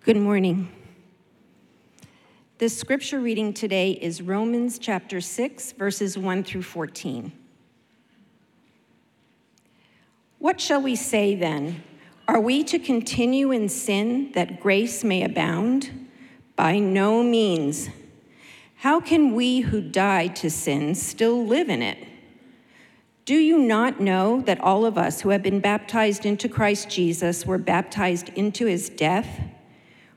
Good morning. The scripture reading today is Romans chapter 6, verses 1 through 14. What shall we say then? Are we to continue in sin that grace may abound? By no means. How can we who died to sin still live in it? Do you not know that all of us who have been baptized into Christ Jesus were baptized into his death?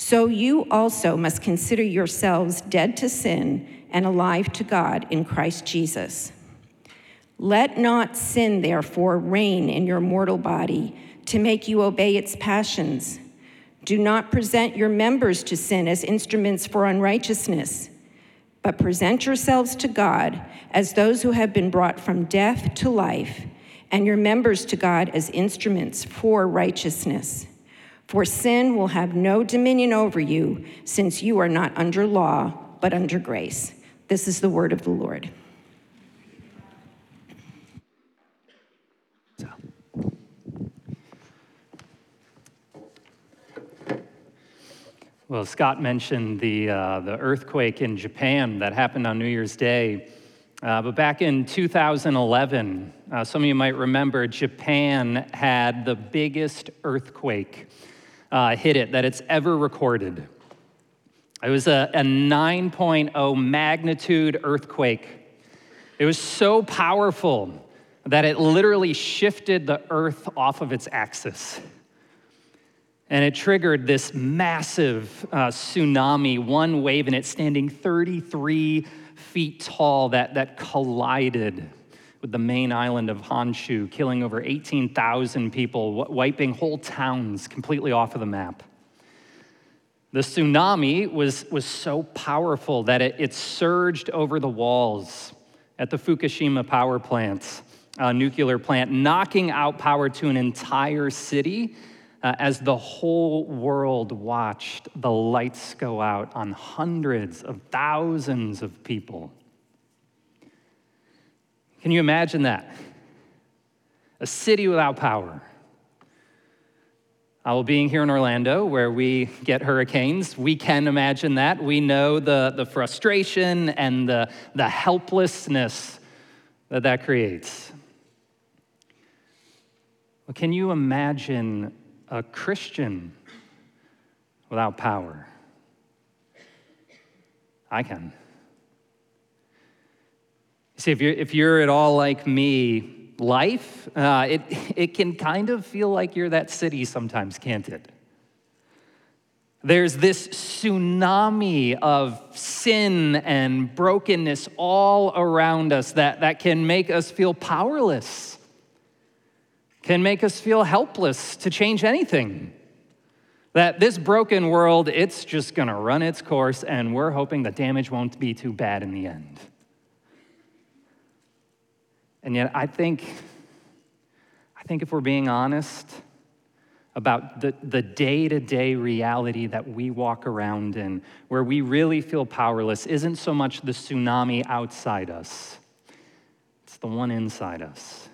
So you also must consider yourselves dead to sin and alive to God in Christ Jesus. Let not sin, therefore, reign in your mortal body to make you obey its passions. Do not present your members to sin as instruments for unrighteousness but present yourselves to God as those who have been brought from death to life, and your members to God as instruments for righteousness. For sin will have no dominion over you, since you are not under law, but under grace. This is the word of the Lord. Well, Scott mentioned the, uh, the earthquake in Japan that happened on New Year's Day. Uh, but back in 2011, uh, some of you might remember, Japan had the biggest earthquake uh, hit it that it's ever recorded. It was a, a 9.0 magnitude earthquake. It was so powerful that it literally shifted the earth off of its axis. And it triggered this massive uh, tsunami, one wave, and it standing 33 feet tall that, that collided with the main island of Honshu, killing over 18,000 people, wiping whole towns completely off of the map. The tsunami was, was so powerful that it, it surged over the walls at the Fukushima power plant, nuclear plant, knocking out power to an entire city uh, as the whole world watched the lights go out on hundreds of thousands of people. Can you imagine that? A city without power. Uh, well, being here in Orlando, where we get hurricanes, we can imagine that. We know the, the frustration and the, the helplessness that that creates. Well, can you imagine a Christian without power? I can. See, if you're, if you're at all like me, life, uh, it, it can kind of feel like you're that city sometimes, can't it? There's this tsunami of sin and brokenness all around us that, that can make us feel powerless can make us feel helpless to change anything. That this broken world, it's just to run its course, and we're hoping the damage won't be too bad in the end. And yet, I think, I think if we're being honest about the, the day-to-day reality that we walk around in, where we really feel powerless, isn't so much the tsunami outside us, it's the one inside us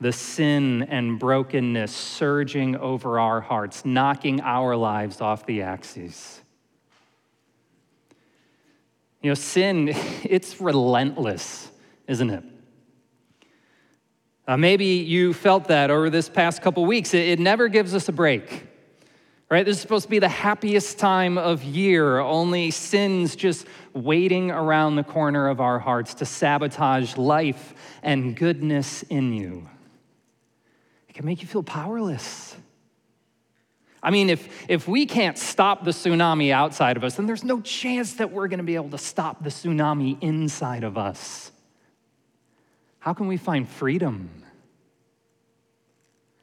the sin and brokenness surging over our hearts, knocking our lives off the axes. You know, sin, it's relentless, isn't it? Uh, maybe you felt that over this past couple weeks. It, it never gives us a break. Right? This is supposed to be the happiest time of year, only sin's just waiting around the corner of our hearts to sabotage life and goodness in you. It can make you feel powerless. I mean, if, if we can't stop the tsunami outside of us, then there's no chance that we're going to be able to stop the tsunami inside of us. How can we find freedom?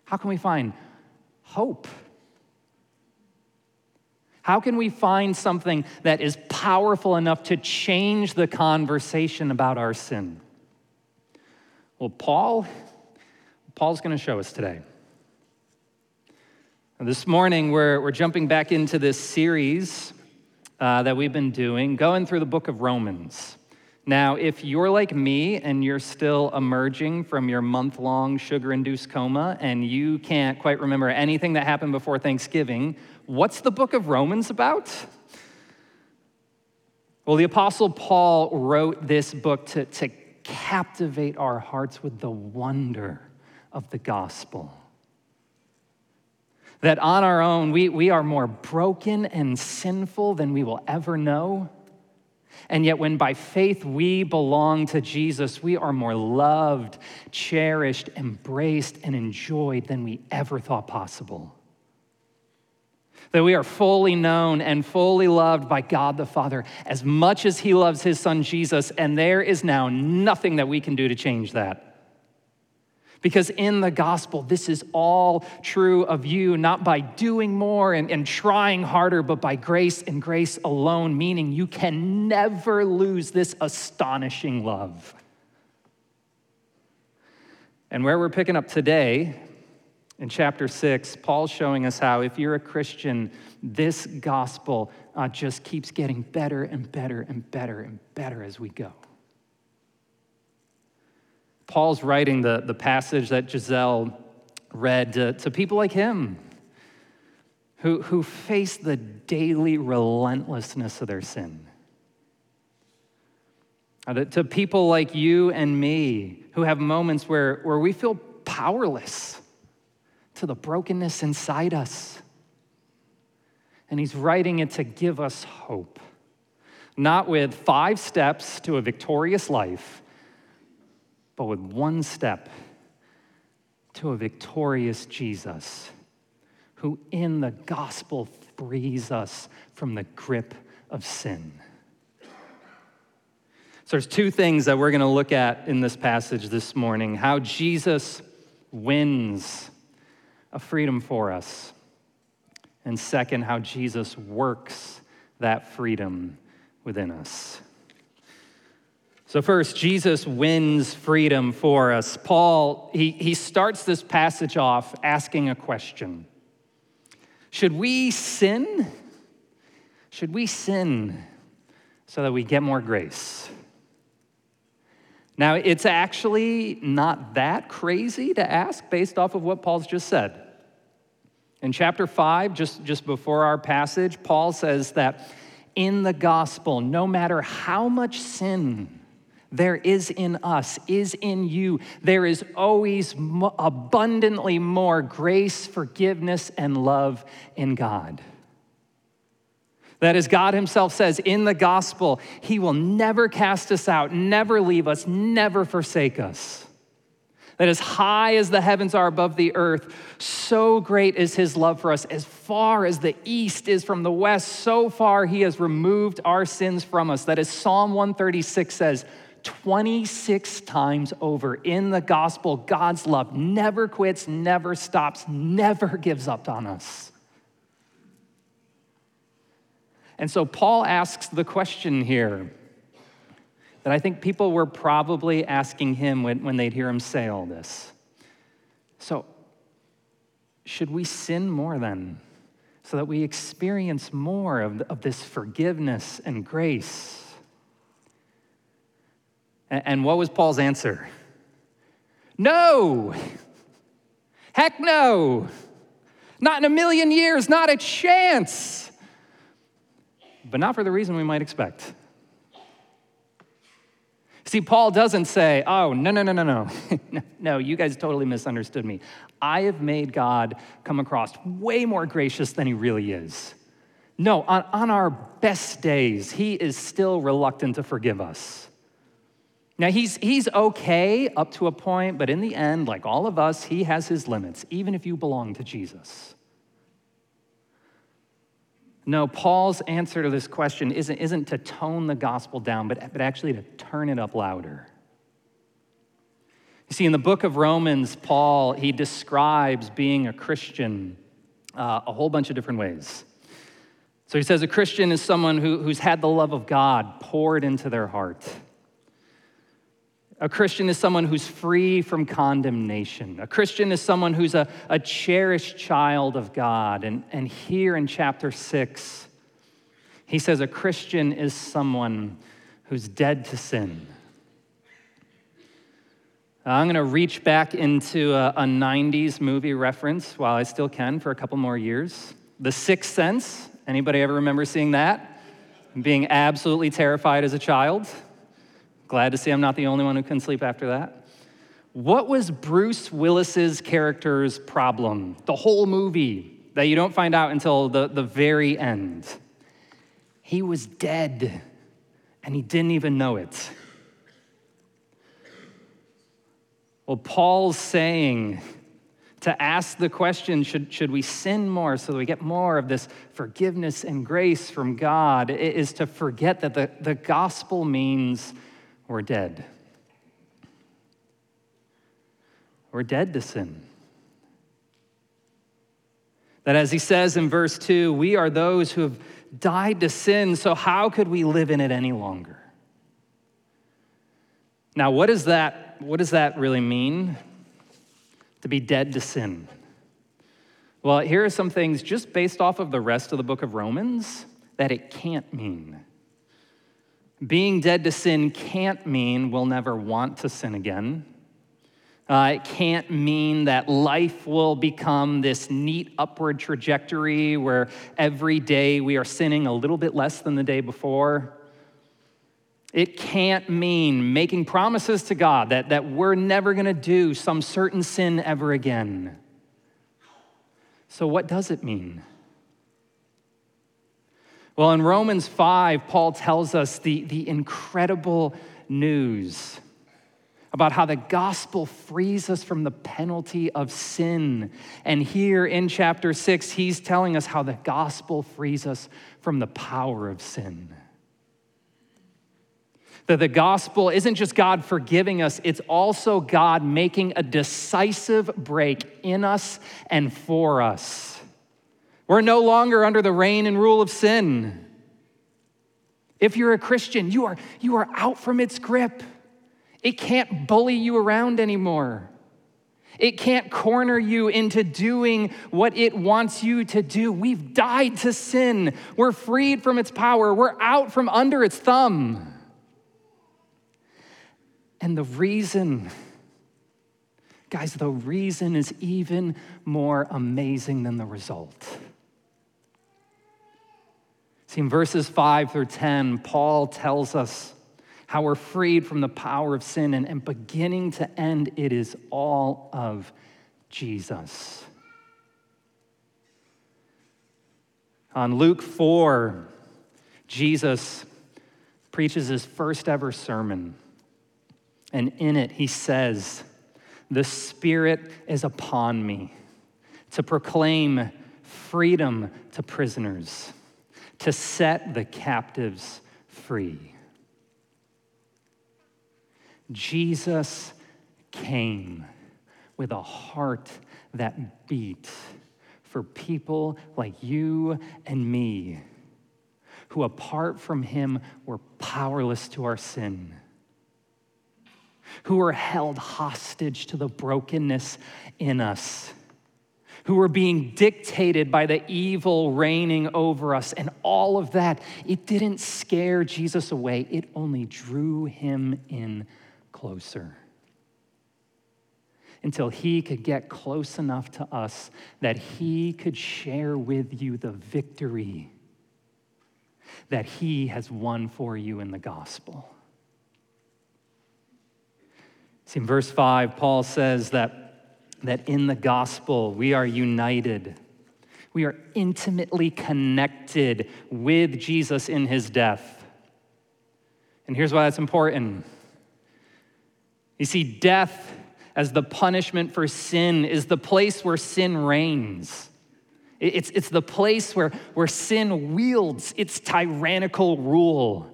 How can we find hope? How can we find something that is powerful enough to change the conversation about our sin? Well, Paul, Paul's going to show us today. This morning, we're, we're jumping back into this series uh, that we've been doing, going through the book of Romans. Now, if you're like me and you're still emerging from your month long sugar induced coma and you can't quite remember anything that happened before Thanksgiving, what's the book of Romans about? Well, the Apostle Paul wrote this book to, to captivate our hearts with the wonder of the gospel. That on our own, we, we are more broken and sinful than we will ever know. And yet, when by faith we belong to Jesus, we are more loved, cherished, embraced, and enjoyed than we ever thought possible that we are fully known and fully loved by God the Father as much as He loves His Son Jesus, and there is now nothing that we can do to change that. Because in the gospel, this is all true of you, not by doing more and, and trying harder, but by grace and grace alone, meaning you can never lose this astonishing love. And where we're picking up today in chapter 6, Paul's showing us how, if you're a Christian, this gospel uh, just keeps getting better and better and better and better as we go. Paul's writing the, the passage that Giselle read to, to people like him who, who face the daily relentlessness of their sin. Uh, to people like you and me who have moments where, where we feel powerless to the brokenness inside us. And he's writing it to give us hope, not with five steps to a victorious life, with one step to a victorious Jesus who in the gospel frees us from the grip of sin. So there's two things that we're going to look at in this passage this morning how Jesus wins a freedom for us. And second, how Jesus works that freedom within us. So, first, Jesus wins freedom for us. Paul, he, he starts this passage off asking a question Should we sin? Should we sin so that we get more grace? Now, it's actually not that crazy to ask based off of what Paul's just said. In chapter 5, just, just before our passage, Paul says that in the gospel, no matter how much sin there is in us, is in you, there is always abundantly more grace, forgiveness, and love in God. That as God Himself says in the gospel, He will never cast us out, never leave us, never forsake us that as high as the heavens are above the earth, so great is his love for us. As far as the east is from the west, so far he has removed our sins from us. That as Psalm 136 says, 26 times over in the gospel, God's love never quits, never stops, never gives up on us. And so Paul asks the question here that I think people were probably asking him when, when they'd hear him say all this. So, should we sin more then so that we experience more of, of this forgiveness and grace? And, what was Paul's answer? No! Heck no! Not in a million years, not a chance! But not for the reason we might expect. See, Paul doesn't say, oh, no, no, no, no, no. no, you guys totally misunderstood me. I have made God come across way more gracious than he really is. No, on, on our best days, he is still reluctant to forgive us. Now, he's, he's okay up to a point, but in the end, like all of us, he has his limits, even if you belong to Jesus. No, Paul's answer to this question isn't, isn't to tone the gospel down, but, but actually to turn it up louder. You see, in the book of Romans, Paul, he describes being a Christian uh, a whole bunch of different ways. So he says a Christian is someone who, who's had the love of God poured into their heart. A Christian is someone who's free from condemnation. A Christian is someone who's a, a cherished child of God. And, and here in chapter six, he says a Christian is someone who's dead to sin. I'm going to reach back into a, a 90s movie reference while I still can for a couple more years. The Sixth Sense. Anybody ever remember seeing that? Being absolutely terrified as a child. Glad to see I'm not the only one who couldn't sleep after that. What was Bruce Willis's character's problem? The whole movie that you don't find out until the, the very end. He was dead and he didn't even know it. Well, Paul's saying to ask the question should, should we sin more so that we get more of this forgiveness and grace from God is to forget that the, the gospel means we're dead. We're dead to sin. That, as he says in verse 2, we are those who have died to sin, so how could we live in it any longer? Now, what does that, what does that really mean? To be dead to sin. Well, here are some things just based off of the rest of the book of Romans that it can't mean. Being dead to sin can't mean we'll never want to sin again. Uh, it can't mean that life will become this neat upward trajectory where every day we are sinning a little bit less than the day before. It can't mean making promises to God that, that we're never going to do some certain sin ever again. So, what does it mean? Well, in Romans 5, Paul tells us the, the incredible news about how the gospel frees us from the penalty of sin. And here in chapter 6, he's telling us how the gospel frees us from the power of sin. That the gospel isn't just God forgiving us, it's also God making a decisive break in us and for us. We're no longer under the reign and rule of sin. If you're a Christian, you are, you are out from its grip. It can't bully you around anymore. It can't corner you into doing what it wants you to do. We've died to sin. We're freed from its power. We're out from under its thumb. And the reason, guys, the reason is even more amazing than the result. See, in verses 5 through 10, Paul tells us how we're freed from the power of sin, and, and beginning to end, it is all of Jesus. On Luke 4, Jesus preaches his first ever sermon. And in it, he says, The Spirit is upon me to proclaim freedom to prisoners to set the captives free. Jesus came with a heart that beat for people like you and me, who apart from him were powerless to our sin, who were held hostage to the brokenness in us who were being dictated by the evil reigning over us. And all of that, it didn't scare Jesus away, it only drew him in closer. Until he could get close enough to us that he could share with you the victory that he has won for you in the gospel. See, in verse 5, Paul says that, that in the gospel we are united. We are intimately connected with Jesus in his death. And here's why that's important. You see, death as the punishment for sin is the place where sin reigns. It's, it's the place where, where sin wields its tyrannical rule.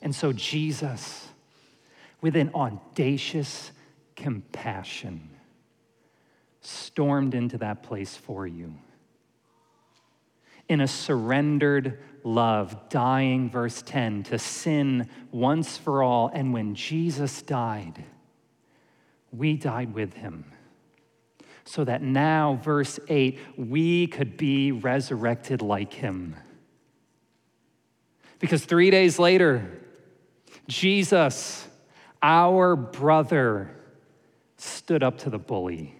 And so Jesus, with an audacious compassion, stormed into that place for you. In a surrendered love, dying, verse 10, to sin once for all. And when Jesus died, we died with him. So that now, verse 8, we could be resurrected like him. Because three days later, Jesus, our brother, stood up to the bully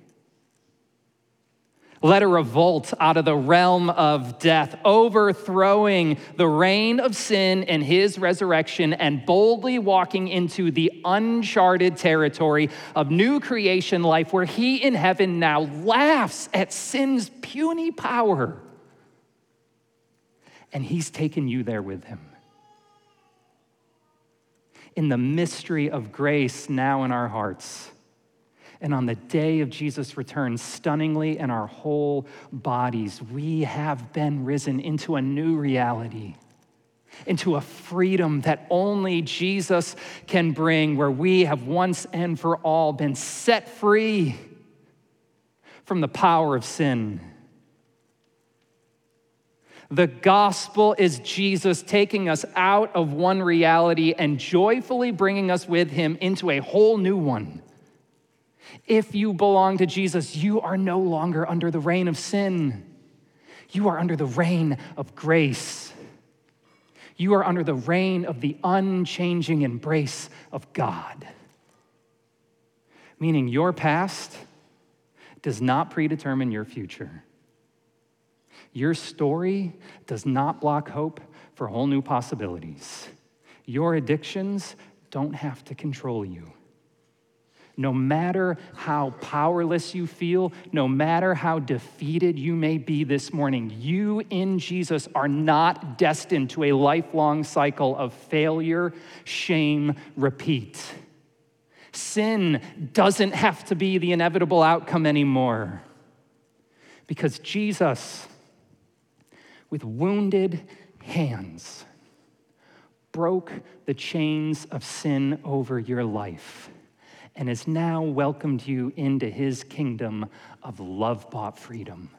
led a revolt out of the realm of death, overthrowing the reign of sin and his resurrection, and boldly walking into the uncharted territory of new creation life, where he in heaven now laughs at sin's puny power. And he's taken you there with him. In the mystery of grace now in our hearts and on the day of Jesus' return, stunningly in our whole bodies, we have been risen into a new reality, into a freedom that only Jesus can bring, where we have once and for all been set free from the power of sin. The gospel is Jesus taking us out of one reality and joyfully bringing us with him into a whole new one. If you belong to Jesus, you are no longer under the reign of sin. You are under the reign of grace. You are under the reign of the unchanging embrace of God. Meaning, your past does not predetermine your future. Your story does not block hope for whole new possibilities. Your addictions don't have to control you no matter how powerless you feel, no matter how defeated you may be this morning, you in Jesus are not destined to a lifelong cycle of failure, shame, repeat. Sin doesn't have to be the inevitable outcome anymore because Jesus, with wounded hands, broke the chains of sin over your life and has now welcomed you into his kingdom of love bought freedom.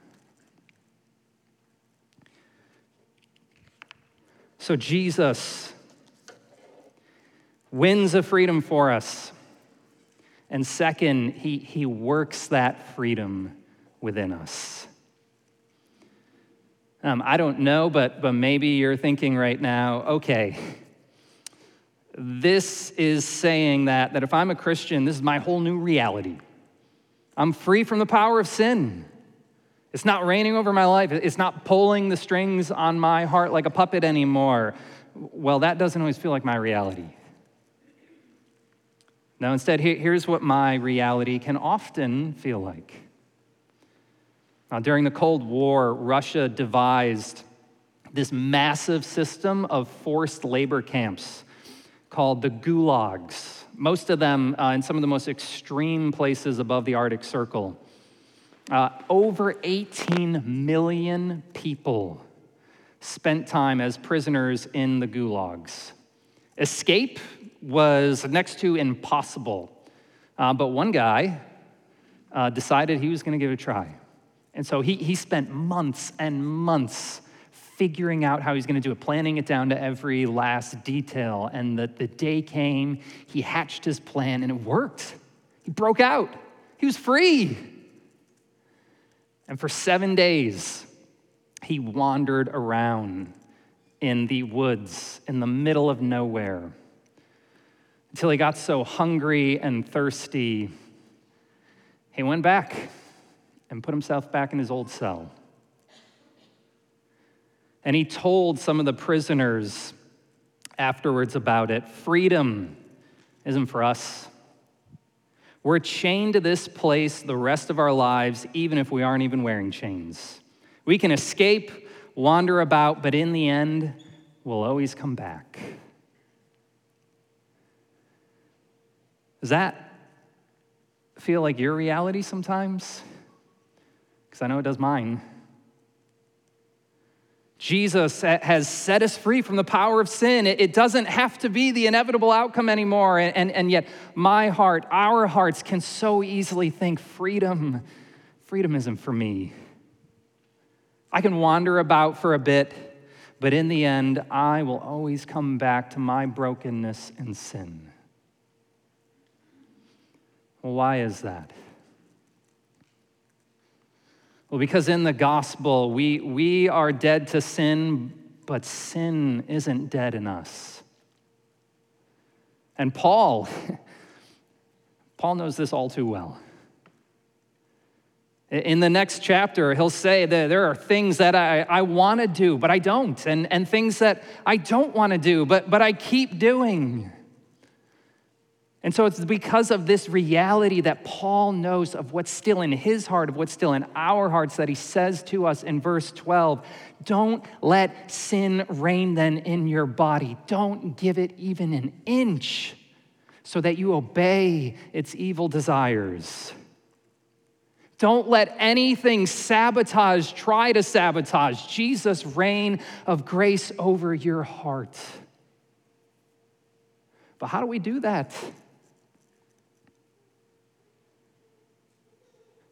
So, Jesus wins a freedom for us. And second, he, he works that freedom within us. Um, I don't know, but, but maybe you're thinking right now, okay, this is saying that, that if I'm a Christian, this is my whole new reality. I'm free from the power of sin. It's not reigning over my life. It's not pulling the strings on my heart like a puppet anymore. Well, that doesn't always feel like my reality. Now, instead, here's what my reality can often feel like. Now, during the Cold War, Russia devised this massive system of forced labor camps called the gulags, most of them uh, in some of the most extreme places above the Arctic Circle. Uh, over 18 million people spent time as prisoners in the gulags. Escape was next to impossible, uh, but one guy uh, decided he was going to give it a try. And so he, he spent months and months figuring out how he's going to do it, planning it down to every last detail. And the, the day came, he hatched his plan, and it worked. He broke out, he was free. And for seven days, he wandered around in the woods in the middle of nowhere until he got so hungry and thirsty, he went back and put himself back in his old cell. And he told some of the prisoners afterwards about it freedom isn't for us, We're chained to this place the rest of our lives, even if we aren't even wearing chains. We can escape, wander about, but in the end, we'll always come back. Does that feel like your reality sometimes? Because I know it does mine. Jesus has set us free from the power of sin. It doesn't have to be the inevitable outcome anymore. And, and yet, my heart, our hearts, can so easily think freedom, freedom isn't for me. I can wander about for a bit, but in the end, I will always come back to my brokenness and sin. Well, why is that? Well, because in the gospel, we, we are dead to sin, but sin isn't dead in us. And Paul, Paul knows this all too well. In the next chapter, he'll say that there are things that I, I want to do, but I don't, and, and things that I don't want to do, but, but I keep doing. And so it's because of this reality that Paul knows of what's still in his heart, of what's still in our hearts, that he says to us in verse 12 Don't let sin reign then in your body. Don't give it even an inch so that you obey its evil desires. Don't let anything sabotage, try to sabotage Jesus' reign of grace over your heart. But how do we do that?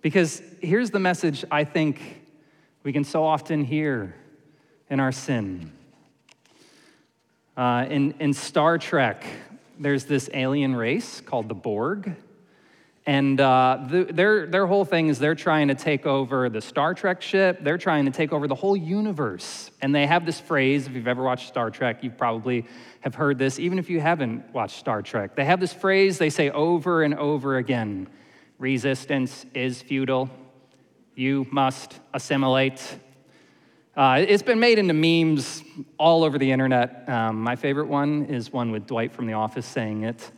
Because here's the message I think we can so often hear in our sin. Uh, in, in Star Trek, there's this alien race called the Borg. And uh, the, their, their whole thing is they're trying to take over the Star Trek ship. They're trying to take over the whole universe. And they have this phrase, if you've ever watched Star Trek, you probably have heard this, even if you haven't watched Star Trek. They have this phrase they say over and over again resistance is futile. You must assimilate. Uh, it's been made into memes all over the internet. Um, my favorite one is one with Dwight from The Office saying it.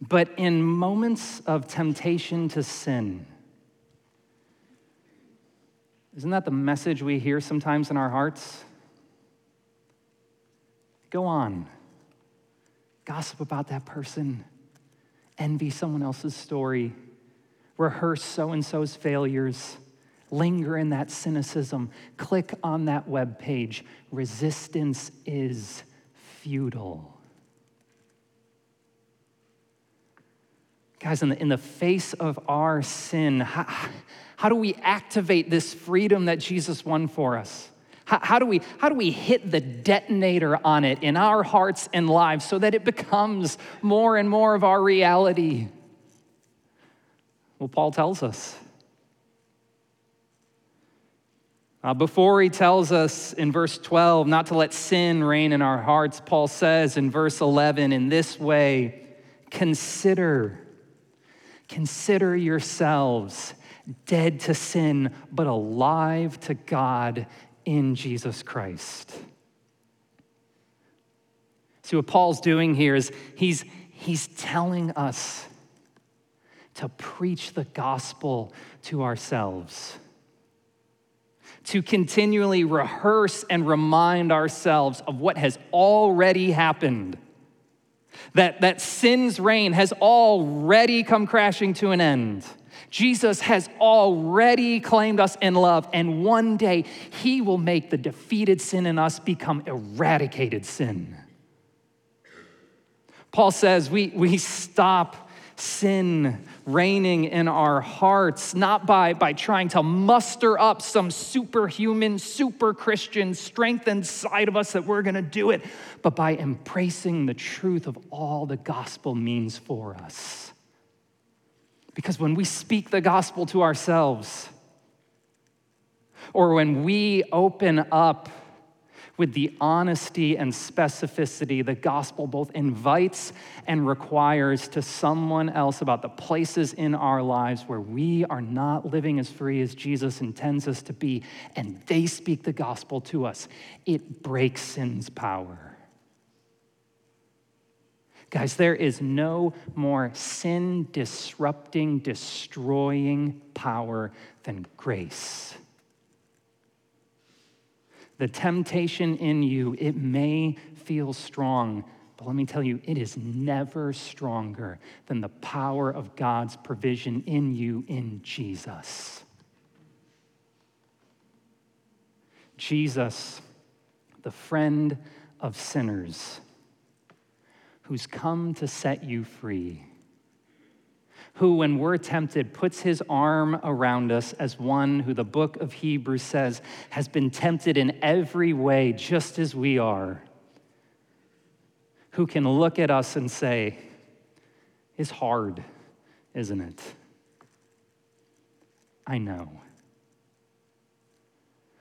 But in moments of temptation to sin, isn't that the message we hear sometimes in our hearts? Go on, gossip about that person envy someone else's story, rehearse so and so's failures, linger in that cynicism, click on that web page. Resistance is futile. Guys, in the, in the face of our sin, how, how do we activate this freedom that Jesus won for us? How, how, do we, how do we hit the detonator on it in our hearts and lives so that it becomes more and more of our reality? Well, Paul tells us. Uh, before he tells us in verse 12 not to let sin reign in our hearts, Paul says in verse 11, in this way, consider, consider yourselves dead to sin, but alive to God in Jesus Christ. See, what Paul's doing here is he's, he's telling us to preach the gospel to ourselves, to continually rehearse and remind ourselves of what has already happened. That, that sin's reign has already come crashing to an end Jesus has already claimed us in love, and one day he will make the defeated sin in us become eradicated sin. Paul says we, we stop sin reigning in our hearts, not by, by trying to muster up some superhuman, super Christian strength inside of us that we're gonna do it, but by embracing the truth of all the gospel means for us. Because when we speak the gospel to ourselves, or when we open up with the honesty and specificity the gospel both invites and requires to someone else about the places in our lives where we are not living as free as Jesus intends us to be, and they speak the gospel to us, it breaks sin's power. Guys, there is no more sin disrupting, destroying power than grace. The temptation in you, it may feel strong, but let me tell you, it is never stronger than the power of God's provision in you in Jesus. Jesus, the friend of sinners, who's come to set you free, who, when we're tempted, puts his arm around us as one who the book of Hebrews says has been tempted in every way, just as we are, who can look at us and say, It's hard, isn't it? I know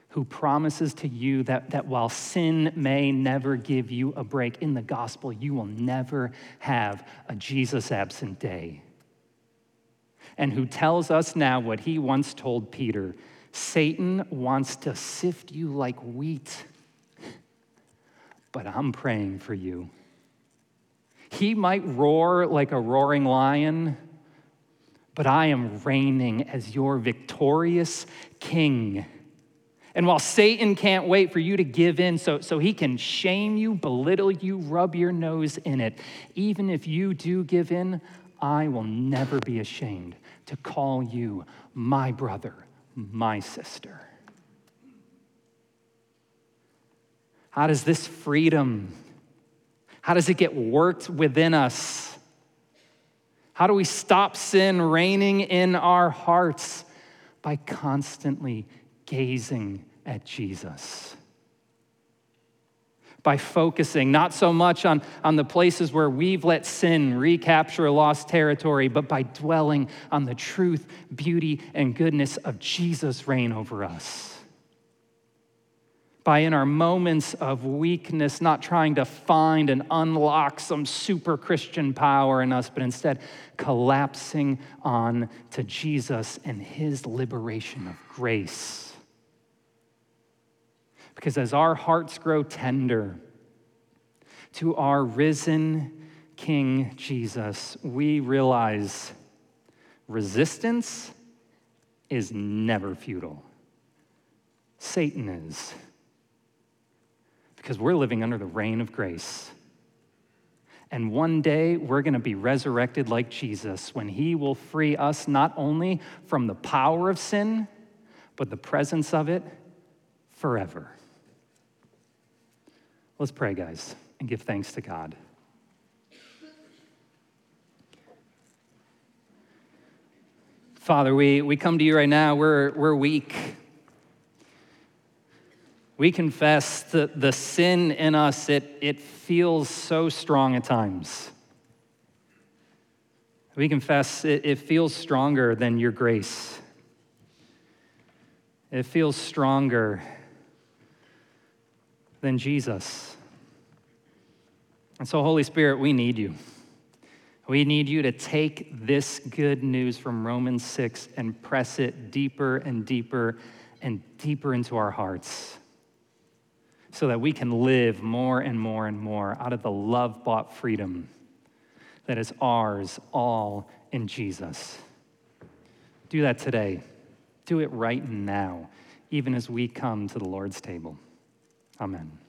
who promises to you that, that while sin may never give you a break in the gospel, you will never have a Jesus absent day. And who tells us now what he once told Peter Satan wants to sift you like wheat, but I'm praying for you. He might roar like a roaring lion, but I am reigning as your victorious king and while Satan can't wait for you to give in so, so he can shame you, belittle you, rub your nose in it, even if you do give in, I will never be ashamed to call you my brother, my sister. How does this freedom, how does it get worked within us? How do we stop sin reigning in our hearts? By constantly gazing at Jesus. By focusing not so much on, on the places where we've let sin recapture lost territory, but by dwelling on the truth, beauty, and goodness of Jesus' reign over us. By in our moments of weakness, not trying to find and unlock some super Christian power in us, but instead collapsing on to Jesus and his liberation of grace. Because as our hearts grow tender to our risen King Jesus, we realize resistance is never futile. Satan is. Because we're living under the reign of grace. And one day we're going to be resurrected like Jesus when he will free us not only from the power of sin, but the presence of it forever. Let's pray, guys, and give thanks to God. Father, we, we come to you right now. We're, we're weak. We confess that the sin in us, it, it feels so strong at times. We confess it, it feels stronger than your grace. It feels stronger than Jesus. And so, Holy Spirit, we need you. We need you to take this good news from Romans 6 and press it deeper and deeper and deeper into our hearts so that we can live more and more and more out of the love bought freedom that is ours all in Jesus. Do that today. Do it right now, even as we come to the Lord's table. Amen.